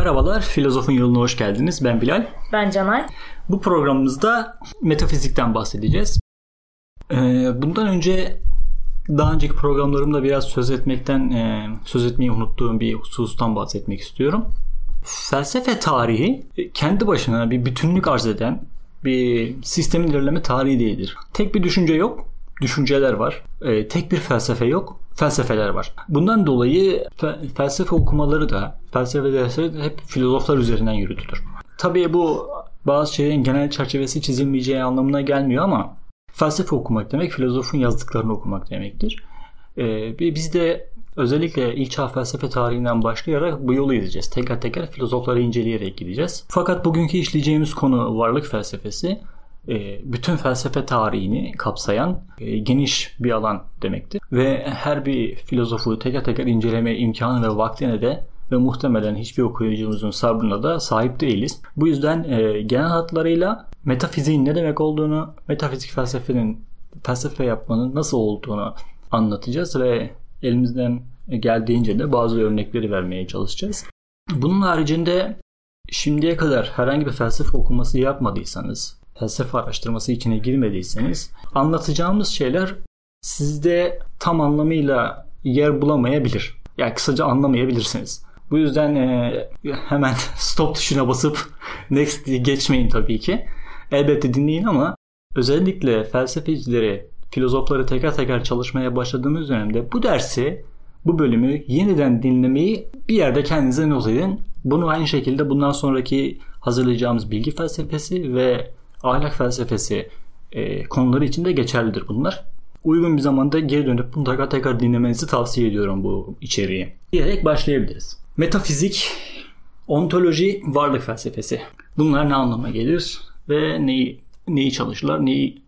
Merhabalar, Filozofun Yoluna hoş geldiniz. Ben Bilal. Ben Canay. Bu programımızda metafizikten bahsedeceğiz. Ee, bundan önce daha önceki programlarımda biraz söz etmekten e, söz etmeyi unuttuğum bir husustan bahsetmek istiyorum. Felsefe tarihi kendi başına bir bütünlük arz eden bir sistemin ilerleme tarihi değildir. Tek bir düşünce yok, düşünceler var. E, tek bir felsefe yok, felsefeler var. Bundan dolayı fe- felsefe okumaları da, felsefe dersleri de hep filozoflar üzerinden yürütülür. Tabii bu bazı şeylerin genel çerçevesi çizilmeyeceği anlamına gelmiyor ama felsefe okumak demek filozofun yazdıklarını okumak demektir. Ee, biz de özellikle ilk çağ felsefe tarihinden başlayarak bu yolu izleyeceğiz. Teker teker filozofları inceleyerek gideceğiz. Fakat bugünkü işleyeceğimiz konu varlık felsefesi. Ee, bütün felsefe tarihini kapsayan e, geniş bir alan demektir. Ve her bir filozofu teker teker inceleme imkanı ve vaktine de ve muhtemelen hiçbir okuyucumuzun sabrına da sahip değiliz. Bu yüzden e, genel hatlarıyla metafiziğin ne demek olduğunu, metafizik felsefenin felsefe yapmanın nasıl olduğunu anlatacağız ve elimizden geldiğince de bazı örnekleri vermeye çalışacağız. Bunun haricinde şimdiye kadar herhangi bir felsefe okuması yapmadıysanız, felsefe araştırması içine girmediyseniz anlatacağımız şeyler sizde tam anlamıyla yer bulamayabilir. Yani kısaca anlamayabilirsiniz. Bu yüzden e, hemen stop tuşuna basıp next geçmeyin tabii ki. Elbette dinleyin ama özellikle felsefecileri, filozofları teker teker çalışmaya başladığımız dönemde bu dersi, bu bölümü yeniden dinlemeyi bir yerde kendinize not edin. Bunu aynı şekilde bundan sonraki hazırlayacağımız bilgi felsefesi ve ahlak felsefesi e, konuları için de geçerlidir bunlar. Uygun bir zamanda geri dönüp mutlaka tekrar dinlemenizi tavsiye ediyorum bu içeriği. Diyerek başlayabiliriz. Metafizik, ontoloji, varlık felsefesi. Bunlar ne anlama gelir ve neyi neyi çalışırlar, neyi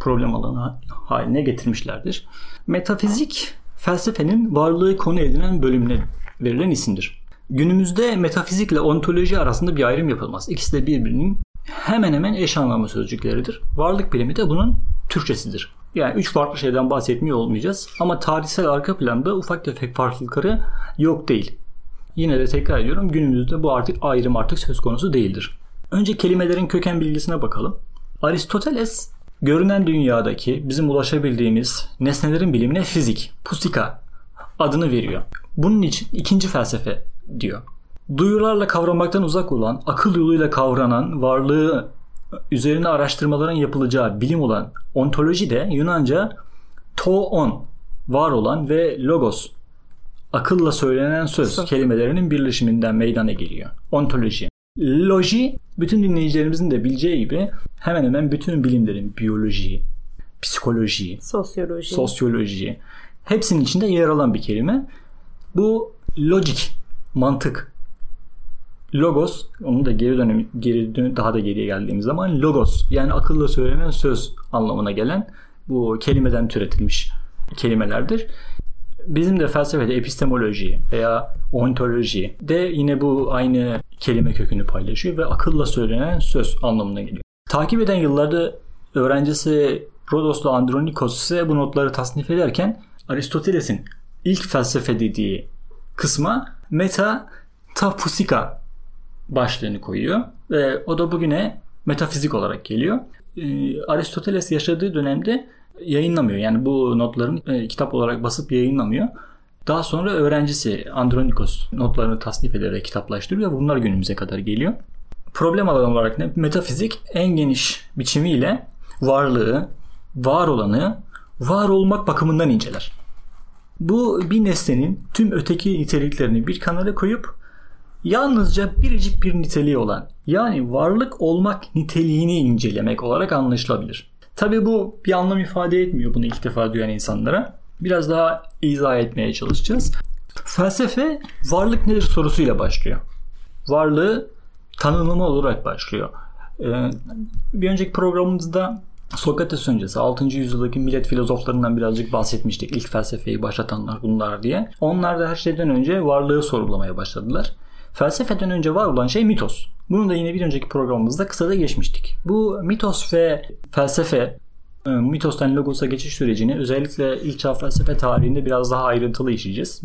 problem alanı haline getirmişlerdir. Metafizik, felsefenin varlığı konu edinen bölümüne verilen isimdir. Günümüzde metafizikle ontoloji arasında bir ayrım yapılmaz. İkisi de birbirinin hemen hemen eş anlamlı sözcükleridir. Varlık bilimi de bunun Türkçesidir. Yani üç farklı şeyden bahsetmiyor olmayacağız. Ama tarihsel arka planda ufak tefek farklılıkları yok değil. Yine de tekrar ediyorum günümüzde bu artık ayrım artık söz konusu değildir. Önce kelimelerin köken bilgisine bakalım. Aristoteles görünen dünyadaki bizim ulaşabildiğimiz nesnelerin bilimine fizik, pusika adını veriyor. Bunun için ikinci felsefe diyor. Duyularla kavramaktan uzak olan, akıl yoluyla kavranan varlığı üzerine araştırmaların yapılacağı bilim olan ontoloji de Yunanca toon, var olan ve logos, akılla söylenen söz kelimelerinin birleşiminden meydana geliyor. Ontoloji. Loji, bütün dinleyicilerimizin de bileceği gibi hemen hemen bütün bilimlerin biyoloji, psikoloji, Sosyoloji. sosyoloji hepsinin içinde yer alan bir kelime. Bu logic, mantık. Logos, onu da geri dönem geri dön, daha da geriye geldiğimiz zaman logos yani akılla söylenen söz anlamına gelen bu kelimeden türetilmiş kelimelerdir. Bizim de felsefede epistemoloji veya ontoloji de yine bu aynı kelime kökünü paylaşıyor ve akılla söylenen söz anlamına geliyor. Takip eden yıllarda öğrencisi Rodos'la Andronikos ise bu notları tasnif ederken Aristoteles'in ilk felsefe dediği kısma meta tafusika başlığını koyuyor ve o da bugüne metafizik olarak geliyor. Ee, Aristoteles yaşadığı dönemde yayınlamıyor. Yani bu notların e, kitap olarak basıp yayınlamıyor. Daha sonra öğrencisi Andronikos notlarını tasnif ederek kitaplaştırıyor. Bunlar günümüze kadar geliyor. Problem alanı olarak ne? Metafizik en geniş biçimiyle varlığı, var olanı, var olmak bakımından inceler. Bu bir nesnenin tüm öteki niteliklerini bir kanala koyup yalnızca biricik bir niteliği olan yani varlık olmak niteliğini incelemek olarak anlaşılabilir. Tabi bu bir anlam ifade etmiyor bunu ilk defa duyan insanlara. Biraz daha izah etmeye çalışacağız. Felsefe varlık nedir sorusuyla başlıyor. Varlığı tanımlama olarak başlıyor. Ee, bir önceki programımızda Sokrates öncesi 6. yüzyıldaki millet filozoflarından birazcık bahsetmiştik. İlk felsefeyi başlatanlar bunlar diye. Onlar da her şeyden önce varlığı sorulamaya başladılar. Felsefeden önce var olan şey mitos. Bunu da yine bir önceki programımızda kısa da geçmiştik. Bu mitos ve felsefe mitostan logosa geçiş sürecini özellikle ilk çağ felsefe tarihinde biraz daha ayrıntılı işleyeceğiz.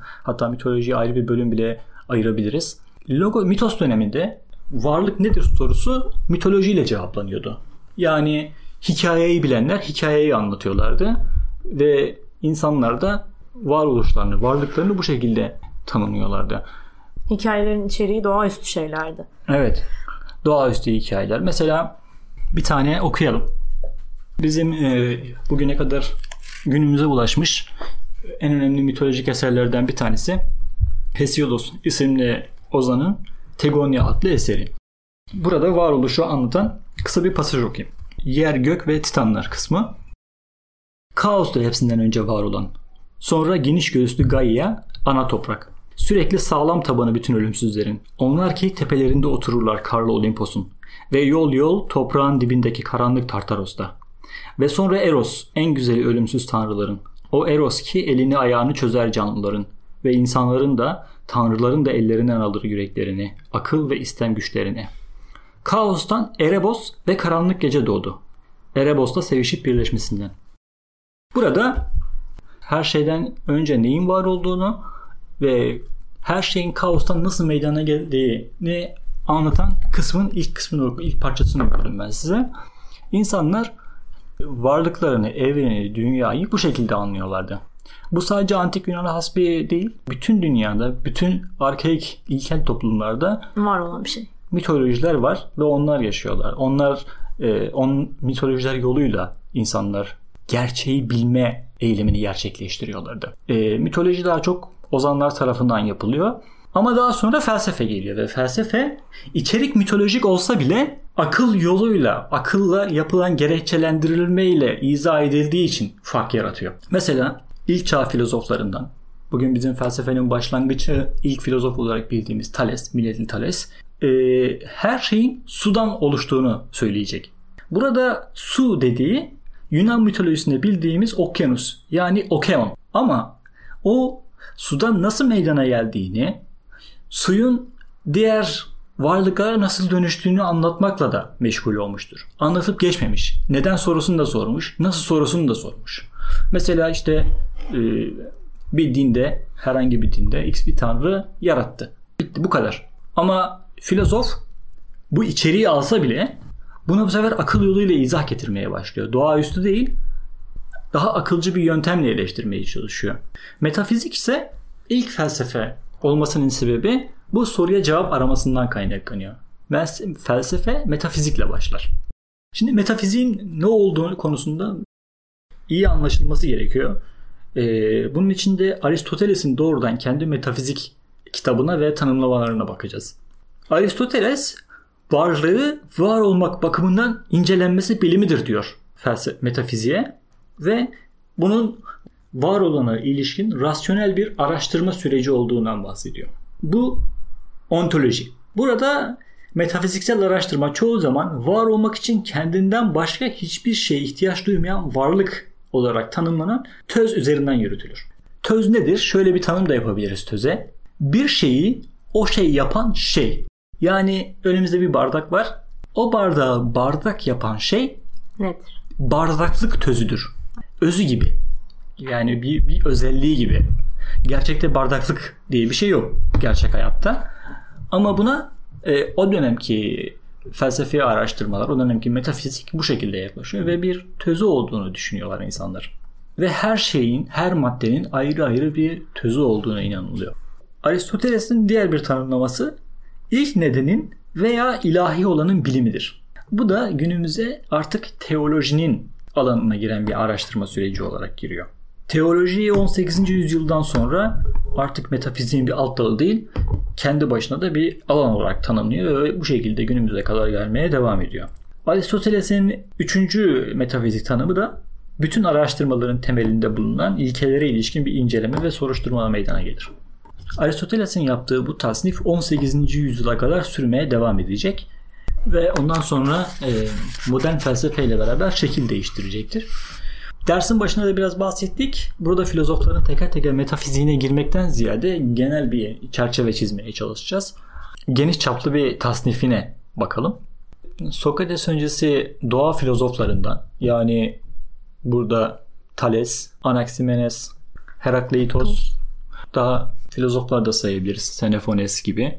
Hatta mitolojiye ayrı bir bölüm bile ayırabiliriz. Logo mitos döneminde varlık nedir sorusu mitolojiyle cevaplanıyordu. Yani hikayeyi bilenler hikayeyi anlatıyorlardı ve insanlar da varoluşlarını, varlıklarını bu şekilde tanımlıyorlardı. Hikayelerin içeriği doğaüstü şeylerdi. Evet. Doğaüstü hikayeler. Mesela bir tane okuyalım. Bizim e, bugüne kadar günümüze ulaşmış en önemli mitolojik eserlerden bir tanesi Hesiodos isimli ozanın Tegonia adlı eseri. Burada varoluşu anlatan kısa bir pasaj okuyayım. Yer, gök ve titanlar kısmı. Kaostur hepsinden önce var olan. Sonra geniş göğüslü Gaia, ana toprak. Sürekli sağlam tabanı bütün ölümsüzlerin. Onlar ki tepelerinde otururlar karlı Olimpos'un. Ve yol yol toprağın dibindeki karanlık Tartaros'ta. Ve sonra Eros, en güzeli ölümsüz tanrıların. O Eros ki elini ayağını çözer canlıların. Ve insanların da, tanrıların da ellerinden alır yüreklerini, akıl ve istem güçlerini. Kaos'tan Erebos ve karanlık gece doğdu. Erebos'la sevişip birleşmesinden. Burada her şeyden önce neyin var olduğunu ve her şeyin kaostan nasıl meydana geldiğini anlatan kısmın ilk kısmını ilk parçasını okudum ben size. İnsanlar varlıklarını, evreni, dünyayı bu şekilde anlıyorlardı. Bu sadece antik Yunan'a has bir değil. Bütün dünyada, bütün arkaik ilkel toplumlarda var olan bir şey. Mitolojiler var ve onlar yaşıyorlar. Onlar e, on mitolojiler yoluyla insanlar gerçeği bilme eylemini gerçekleştiriyorlardı. E, mitoloji daha çok ozanlar tarafından yapılıyor. Ama daha sonra felsefe geliyor ve felsefe içerik mitolojik olsa bile akıl yoluyla, akılla yapılan gerekçelendirilmeyle izah edildiği için fark yaratıyor. Mesela ilk çağ filozoflarından bugün bizim felsefenin başlangıcı ilk filozof olarak bildiğimiz Thales, Milletli Thales e, her şeyin sudan oluştuğunu söyleyecek. Burada su dediği Yunan mitolojisinde bildiğimiz okyanus yani okeon. Ama o sudan nasıl meydana geldiğini, suyun diğer varlıklara nasıl dönüştüğünü anlatmakla da meşgul olmuştur. Anlatıp geçmemiş. Neden sorusunu da sormuş, nasıl sorusunu da sormuş. Mesela işte e, bir dinde, herhangi bir dinde X bir tanrı yarattı. Bitti bu kadar. Ama filozof bu içeriği alsa bile Buna bu sefer akıl yoluyla izah getirmeye başlıyor. Doğaüstü değil, daha akılcı bir yöntemle eleştirmeye çalışıyor. Metafizik ise ilk felsefe olmasının sebebi bu soruya cevap aramasından kaynaklanıyor. Felsefe metafizikle başlar. Şimdi metafiziğin ne olduğu konusunda iyi anlaşılması gerekiyor. Ee, bunun için de Aristoteles'in doğrudan kendi metafizik kitabına ve tanımlamalarına bakacağız. Aristoteles varlığı var olmak bakımından incelenmesi bilimidir diyor felsefe metafiziğe ve bunun var olana ilişkin rasyonel bir araştırma süreci olduğundan bahsediyor. Bu ontoloji. Burada metafiziksel araştırma çoğu zaman var olmak için kendinden başka hiçbir şeye ihtiyaç duymayan varlık olarak tanımlanan töz üzerinden yürütülür. Töz nedir? Şöyle bir tanım da yapabiliriz töze. Bir şeyi o şey yapan şey. Yani önümüzde bir bardak var. O bardağı bardak yapan şey nedir? Bardaklık tözüdür. Özü gibi. Yani bir, bir özelliği gibi. Gerçekte bardaklık diye bir şey yok gerçek hayatta. Ama buna e, o dönemki felsefi araştırmalar, o dönemki metafizik bu şekilde yaklaşıyor ve bir tözü olduğunu düşünüyorlar insanlar. Ve her şeyin, her maddenin ayrı ayrı bir tözü olduğuna inanılıyor. Aristoteles'in diğer bir tanımlaması ilk nedenin veya ilahi olanın bilimidir. Bu da günümüze artık teolojinin alanına giren bir araştırma süreci olarak giriyor. Teolojiyi 18. yüzyıldan sonra artık metafiziğin bir alt dalı değil, kendi başına da bir alan olarak tanımlıyor ve bu şekilde günümüze kadar gelmeye devam ediyor. Aristoteles'in üçüncü metafizik tanımı da bütün araştırmaların temelinde bulunan ilkelere ilişkin bir inceleme ve soruşturma meydana gelir. Aristoteles'in yaptığı bu tasnif 18. yüzyıla kadar sürmeye devam edecek ve ondan sonra e, modern felsefeyle beraber şekil değiştirecektir. Dersin başında da biraz bahsettik. Burada filozofların teker teker metafiziğine girmekten ziyade genel bir çerçeve çizmeye çalışacağız. Geniş çaplı bir tasnifine bakalım. Sokrates öncesi doğa filozoflarından yani burada Thales, Anaximenes, Herakleitos daha filozoflar da sayabiliriz. Xenophores gibi.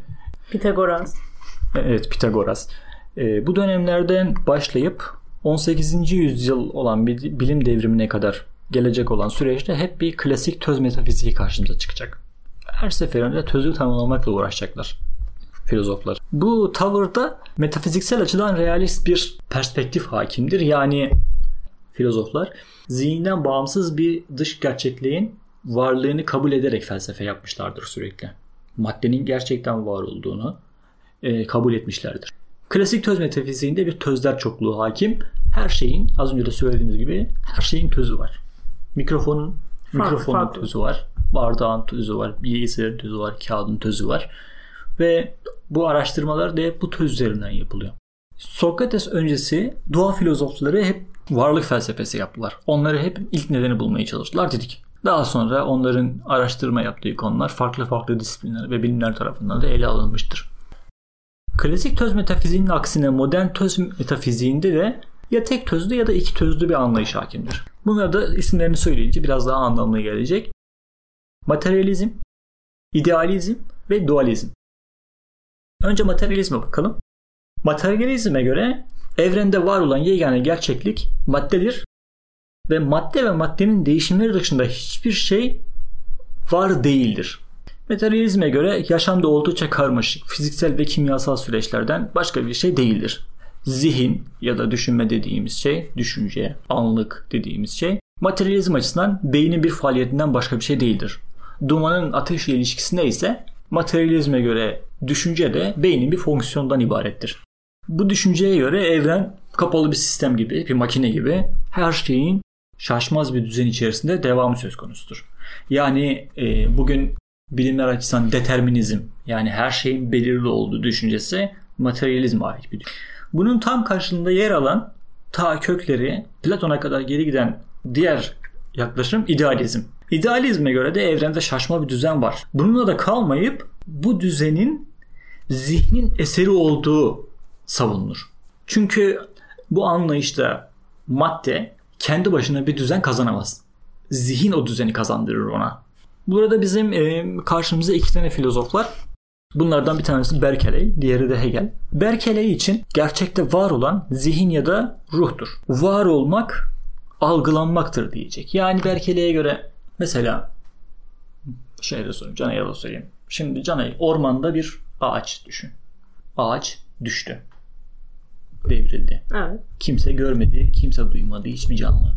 Pitagoras. Evet Pitagoras. E, bu dönemlerden başlayıp 18. yüzyıl olan bir bilim devrimine kadar gelecek olan süreçte hep bir klasik töz metafiziği karşımıza çıkacak. Her seferinde tözü tanımlamakla uğraşacaklar filozoflar. Bu tavırda metafiziksel açıdan realist bir perspektif hakimdir. Yani filozoflar zihinden bağımsız bir dış gerçekliğin varlığını kabul ederek felsefe yapmışlardır sürekli. Maddenin gerçekten var olduğunu e, kabul etmişlerdir. Klasik töz metafiziğinde bir tözler çokluğu hakim. Her şeyin az önce de söylediğimiz gibi her şeyin tözü var. Mikrofonun Farklı, mikrofonun farklı. tözü var. Bardağın tözü var. Bilgisayarın tözü var. Kağıdın tözü var. Ve bu araştırmalar da hep bu töz üzerinden yapılıyor. Sokrates öncesi doğa filozofları hep varlık felsefesi yaptılar. Onları hep ilk nedeni bulmaya çalıştılar dedik. Daha sonra onların araştırma yaptığı konular farklı farklı disiplinler ve bilimler tarafından da ele alınmıştır. Klasik töz metafiziğinin aksine modern töz metafiziğinde de ya tek tözlü ya da iki tözlü bir anlayış hakimdir. Bunları da isimlerini söyleyince biraz daha anlamlı gelecek. Materyalizm, idealizm ve dualizm. Önce materyalizme bakalım. Materyalizme göre evrende var olan yegane gerçeklik maddedir ve madde ve maddenin değişimleri dışında hiçbir şey var değildir. Materyalizme göre yaşamda oldukça karmaşık, fiziksel ve kimyasal süreçlerden başka bir şey değildir. Zihin ya da düşünme dediğimiz şey, düşünce, anlık dediğimiz şey, materyalizm açısından beynin bir faaliyetinden başka bir şey değildir. Dumanın ateşle ilişkisinde ise materyalizme göre düşünce de beynin bir fonksiyondan ibarettir. Bu düşünceye göre evren kapalı bir sistem gibi, bir makine gibi her şeyin şaşmaz bir düzen içerisinde devamı söz konusudur. Yani e, bugün bilimler açısından determinizm yani her şeyin belirli olduğu düşüncesi materyalizme ait bir düşünce. Bunun tam karşılığında yer alan ta kökleri Platon'a kadar geri giden diğer yaklaşım idealizm. İdealizme göre de evrende şaşma bir düzen var. Bununla da kalmayıp bu düzenin zihnin eseri olduğu savunulur. Çünkü bu anlayışta madde kendi başına bir düzen kazanamaz. Zihin o düzeni kazandırır ona. Burada bizim e, karşımıza iki tane filozof var. Bunlardan bir tanesi Berkeley, diğeri de Hegel. Berkeley için gerçekte var olan zihin ya da ruhtur. Var olmak algılanmaktır diyecek. Yani Berkeley'e göre mesela şey de sorayım, Canay'a da sorayım. Şimdi Canay ormanda bir ağaç düşün. Ağaç düştü. Devrildi. Evet. Kimse görmedi, kimse duymadı, hiçbir canlı.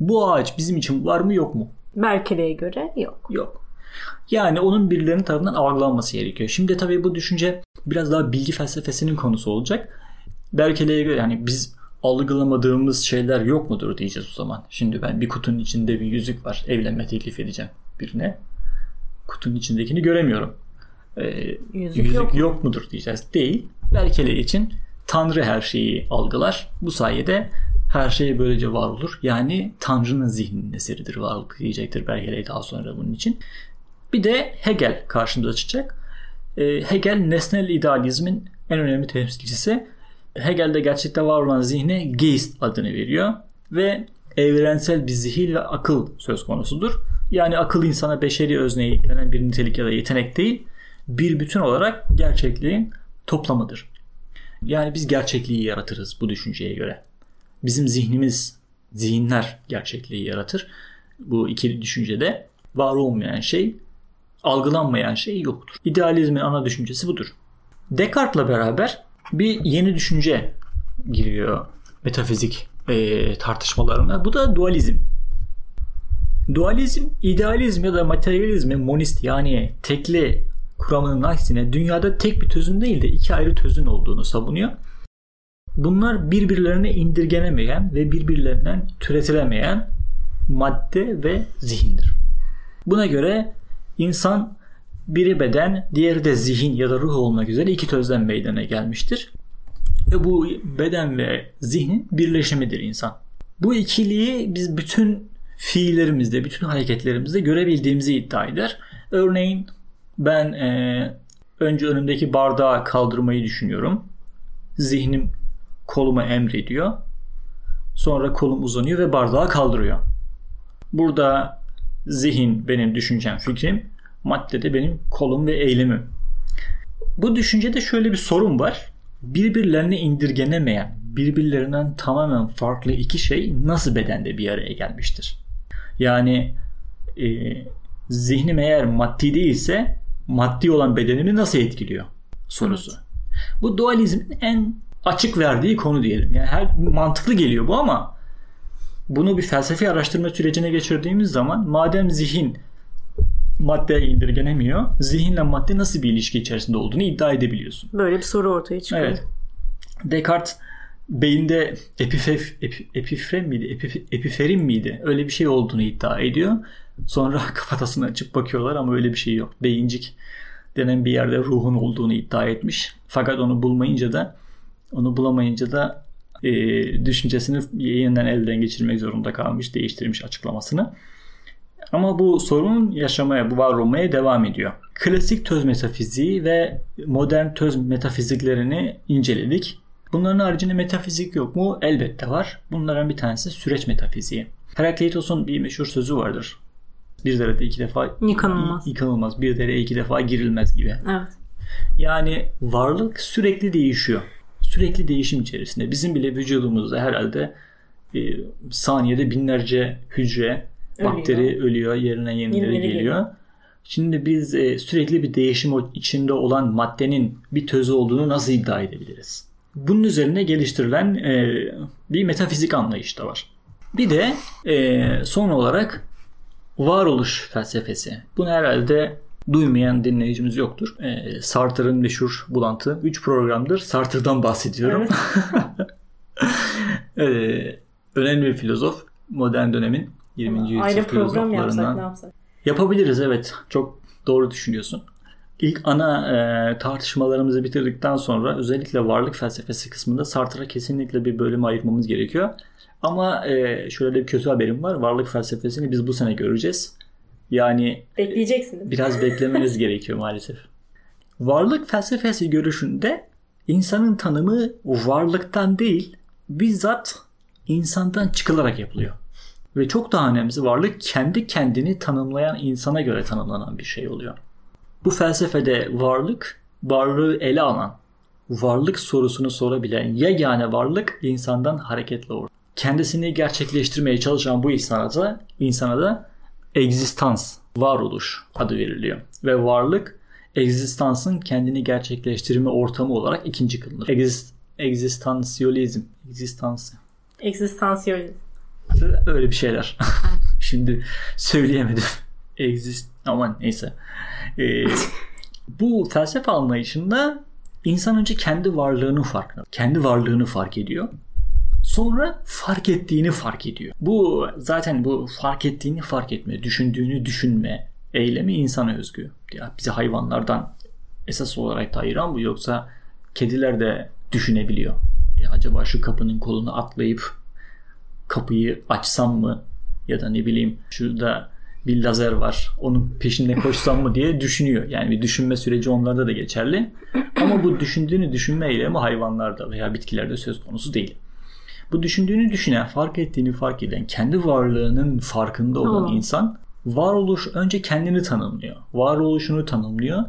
Bu ağaç bizim için var mı yok mu? Berkeley'e göre yok. Yok. Yani onun birilerinin tarafından algılanması gerekiyor. Şimdi tabii bu düşünce biraz daha bilgi felsefesinin konusu olacak. Berkeley'e göre yani biz algılamadığımız şeyler yok mudur diyeceğiz o zaman. Şimdi ben bir kutunun içinde bir yüzük var. Evlenme teklif edeceğim birine. Kutunun içindekini göremiyorum. Ee, Yüzük yüzük, yok yok, mu? mudur diyeceğiz. Değil. Berkeley için Tanrı her şeyi algılar. Bu sayede her şey böylece var olur. Yani Tanrı'nın zihninin eseridir varlık diyecektir Berkeley daha sonra bunun için. Bir de Hegel karşımıza çıkacak. Ee, Hegel nesnel idealizmin en önemli temsilcisi. Hegel de gerçekte var olan zihne Geist adını veriyor ve evrensel bir zihin ve akıl söz konusudur. Yani akıl insana beşeri özneye yüklenen bir nitelik ya da yetenek değil, bir bütün olarak gerçekliğin toplamıdır. Yani biz gerçekliği yaratırız bu düşünceye göre. Bizim zihnimiz, zihinler gerçekliği yaratır. Bu iki düşüncede var olmayan şey, algılanmayan şey yoktur. İdealizmin ana düşüncesi budur. Descartes'la beraber bir yeni düşünce giriyor metafizik e, tartışmalarına. Bu da dualizm. Dualizm, idealizm ya da materyalizmin monist yani tekli kuramının aksine dünyada tek bir tözün değil de iki ayrı tözün olduğunu savunuyor. Bunlar birbirlerine indirgenemeyen ve birbirlerinden türetilemeyen madde ve zihindir. Buna göre insan biri beden, diğeri de zihin ya da ruh olmak üzere iki tözden meydana gelmiştir. Ve bu beden ve zihnin birleşimidir insan. Bu ikiliği biz bütün fiillerimizde, bütün hareketlerimizde görebildiğimizi iddia eder. Örneğin ben e, önce önümdeki bardağı kaldırmayı düşünüyorum. Zihnim koluma emrediyor. Sonra kolum uzanıyor ve bardağı kaldırıyor. Burada zihin benim düşüncem, fikrim, madde de benim kolum ve eylemim. Bu düşüncede şöyle bir sorun var. Birbirlerine indirgenemeyen, birbirlerinden tamamen farklı iki şey nasıl bedende bir araya gelmiştir? Yani e, zihnim eğer maddi değilse maddi olan bedenimi nasıl etkiliyor sorusu. Evet. Bu dualizmin en açık verdiği konu diyelim. Yani her mantıklı geliyor bu ama bunu bir felsefi araştırma sürecine geçirdiğimiz zaman madem zihin maddeye indirgenemiyor, zihinle madde nasıl bir ilişki içerisinde olduğunu iddia edebiliyorsun. Böyle bir soru ortaya çıkıyor. Evet. Descartes beyinde epifef, epi, epifrem miydi, epif, epiferin miydi öyle bir şey olduğunu iddia ediyor. Sonra kafatasını açıp bakıyorlar ama öyle bir şey yok. Beyincik denen bir yerde ruhun olduğunu iddia etmiş. Fakat onu bulmayınca da onu bulamayınca da e, düşüncesini yeniden elden geçirmek zorunda kalmış, değiştirmiş açıklamasını. Ama bu sorun yaşamaya, bu var olmaya devam ediyor. Klasik töz metafiziği ve modern töz metafiziklerini inceledik. Bunların haricinde metafizik yok mu? Elbette var. Bunların bir tanesi süreç metafiziği. Herakleitos'un bir meşhur sözü vardır. Bir derede iki defa yıkanılmaz. yıkanılmaz. Bir dereye iki defa girilmez gibi. Evet. Yani varlık sürekli değişiyor. Sürekli değişim içerisinde. Bizim bile vücudumuzda herhalde e, saniyede binlerce hücre, ölüyor. bakteri ölüyor, yerine yenileri, yenileri geliyor. geliyor. Şimdi biz e, sürekli bir değişim içinde olan maddenin bir tözü olduğunu nasıl iddia edebiliriz? Bunun üzerine geliştirilen e, bir metafizik anlayış da var. Bir de e, son olarak varoluş felsefesi. Bunu herhalde duymayan dinleyicimiz yoktur. E, Sartre'ın meşhur bulantı 3 programdır. Sartre'dan bahsediyorum. Evet. e, önemli bir filozof. Modern dönemin 20. yüzyıl Ayrı program yapsak ne yapsak? Yapabiliriz evet. Çok doğru düşünüyorsun. İlk ana e, tartışmalarımızı bitirdikten sonra özellikle varlık felsefesi kısmında Sartre'a kesinlikle bir bölüm ayırmamız gerekiyor. Ama e, şöyle bir kötü haberim var. Varlık felsefesini biz bu sene göreceğiz. Yani bekleyeceksin. Biraz beklemeniz gerekiyor maalesef. Varlık felsefesi görüşünde insanın tanımı varlıktan değil, bizzat insandan çıkılarak yapılıyor. Ve çok daha önemlisi varlık kendi kendini tanımlayan insana göre tanımlanan bir şey oluyor. Bu felsefede varlık, varlığı ele alan, varlık sorusunu sorabilen yegane varlık insandan hareketle olur. Kendisini gerçekleştirmeye çalışan bu insana da, insana da egzistans, varoluş adı veriliyor. Ve varlık egzistansın kendini gerçekleştirme ortamı olarak ikinci kılınır. Egzist, egzistansiyolizm. Egzistans. Egzistansiyolizm. Öyle bir şeyler. Şimdi söyleyemedim. Exist aman neyse. Ee, bu felsefe anlayışında insan önce kendi varlığını fark kendi varlığını fark ediyor. Sonra fark ettiğini fark ediyor. Bu zaten bu fark ettiğini fark etme, düşündüğünü düşünme eylemi insana özgü. Ya bizi hayvanlardan esas olarak da ayıran bu yoksa kediler de düşünebiliyor. Ya acaba şu kapının kolunu atlayıp kapıyı açsam mı ya da ne bileyim şurada bir lazer var onun peşinde koşsam mı diye düşünüyor. Yani bir düşünme süreci onlarda da geçerli. Ama bu düşündüğünü düşünme eylemi hayvanlarda veya bitkilerde söz konusu değil. Bu düşündüğünü düşünen, fark ettiğini fark eden, kendi varlığının farkında olan hmm. insan varoluş önce kendini tanımlıyor. Varoluşunu tanımlıyor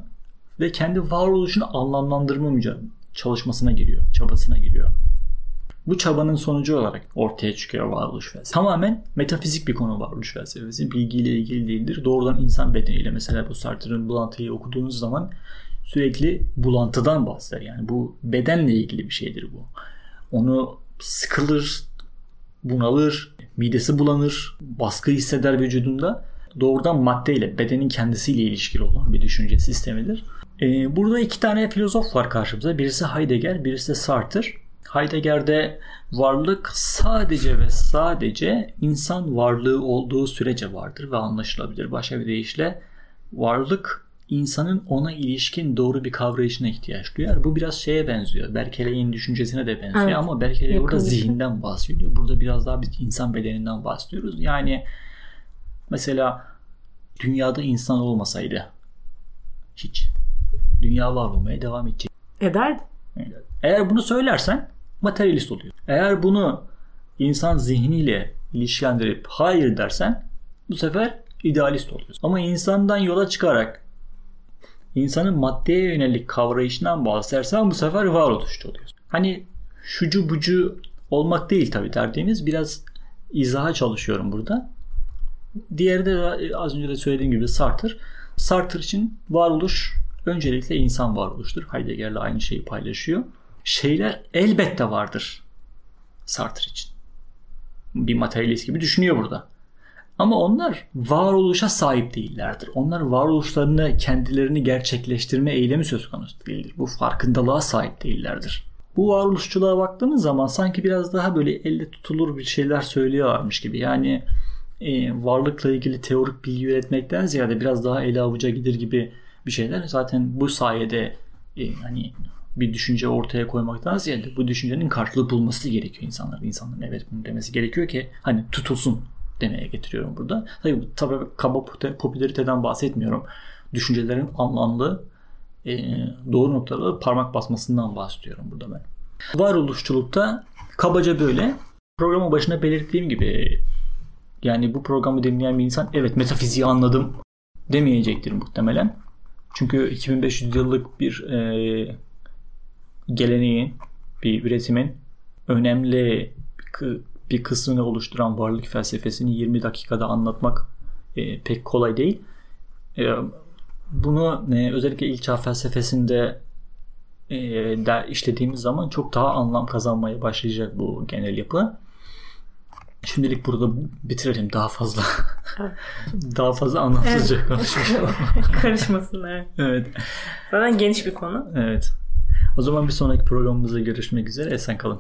ve kendi varoluşunu anlamlandırma çalışmasına giriyor, çabasına giriyor. Bu çabanın sonucu olarak ortaya çıkıyor varoluş felsefesi. Tamamen metafizik bir konu varoluş felsefesi. Bilgiyle ilgili değildir. Doğrudan insan bedeniyle mesela bu Sartre'ın bulantıyı okuduğunuz zaman sürekli bulantıdan bahseder. Yani bu bedenle ilgili bir şeydir bu. Onu sıkılır, bunalır, midesi bulanır, baskı hisseder vücudunda. Doğrudan maddeyle, bedenin kendisiyle ilişkili olan bir düşünce sistemidir. Ee, burada iki tane filozof var karşımıza. Birisi Heidegger, birisi de Sartre. Heidegger'de varlık sadece ve sadece insan varlığı olduğu sürece vardır ve anlaşılabilir. Başka bir deyişle varlık insanın ona ilişkin doğru bir kavrayışına ihtiyaç duyar. Bu biraz şeye benziyor. Berkeley'in düşüncesine de benziyor evet. ama Berkeley burada zihinden bahsediyor. Burada biraz daha biz insan bedeninden bahsediyoruz. Yani mesela dünyada insan olmasaydı hiç dünya var olmaya devam edecek. Ederdi. Eğer bunu söylersen materyalist oluyor. Eğer bunu insan zihniyle ilişkilendirip hayır dersen bu sefer idealist oluyorsun. Ama insandan yola çıkarak insanın maddeye yönelik kavrayışından bahsedersen bu sefer varoluşçu oluyorsun. Hani şucu bucu olmak değil tabii derdiğimiz biraz izaha çalışıyorum burada. Diğeri de az önce de söylediğim gibi Sartre. Sartre için varoluş öncelikle insan varoluştur. Heidegger'le aynı şeyi paylaşıyor. Şeyler elbette vardır Sartre için. Bir materyalist gibi düşünüyor burada. Ama onlar varoluşa sahip değillerdir. Onlar varoluşlarını kendilerini gerçekleştirme eylemi söz konusu değildir. Bu farkındalığa sahip değillerdir. Bu varoluşçuluğa baktığımız zaman sanki biraz daha böyle elle tutulur bir şeyler söylüyorlarmış gibi. Yani e, varlıkla ilgili teorik bilgi üretmekten ziyade biraz daha ele avuca gider gibi bir şeyler. Zaten bu sayede e, hani bir düşünce ortaya koymaktan ziyade bu düşüncenin karşılığı bulması gerekiyor insanlar. İnsanların evet bunu demesi gerekiyor ki hani tutulsun demeye getiriyorum burada. Tabii, tabii kaba popülariteden bahsetmiyorum. Düşüncelerin anlamlı e, doğru noktalara parmak basmasından bahsediyorum burada ben. Varoluşçulukta kabaca böyle. Programın başına belirttiğim gibi yani bu programı dinleyen bir insan evet metafiziği anladım demeyecektir muhtemelen. Çünkü 2500 yıllık bir e, geleneğin, bir üretimin önemli bir kısmını oluşturan varlık felsefesini 20 dakikada anlatmak e, pek kolay değil. E, bunu e, özellikle ilk çağ felsefesinde e, der, işlediğimiz zaman çok daha anlam kazanmaya başlayacak bu genel yapı. Şimdilik burada bitirelim daha fazla. daha fazla anlamsızca evet. konuşmayalım. Karışmasınlar. evet. Zaten geniş bir konu. Evet. O zaman bir sonraki programımızda görüşmek üzere. Esen kalın.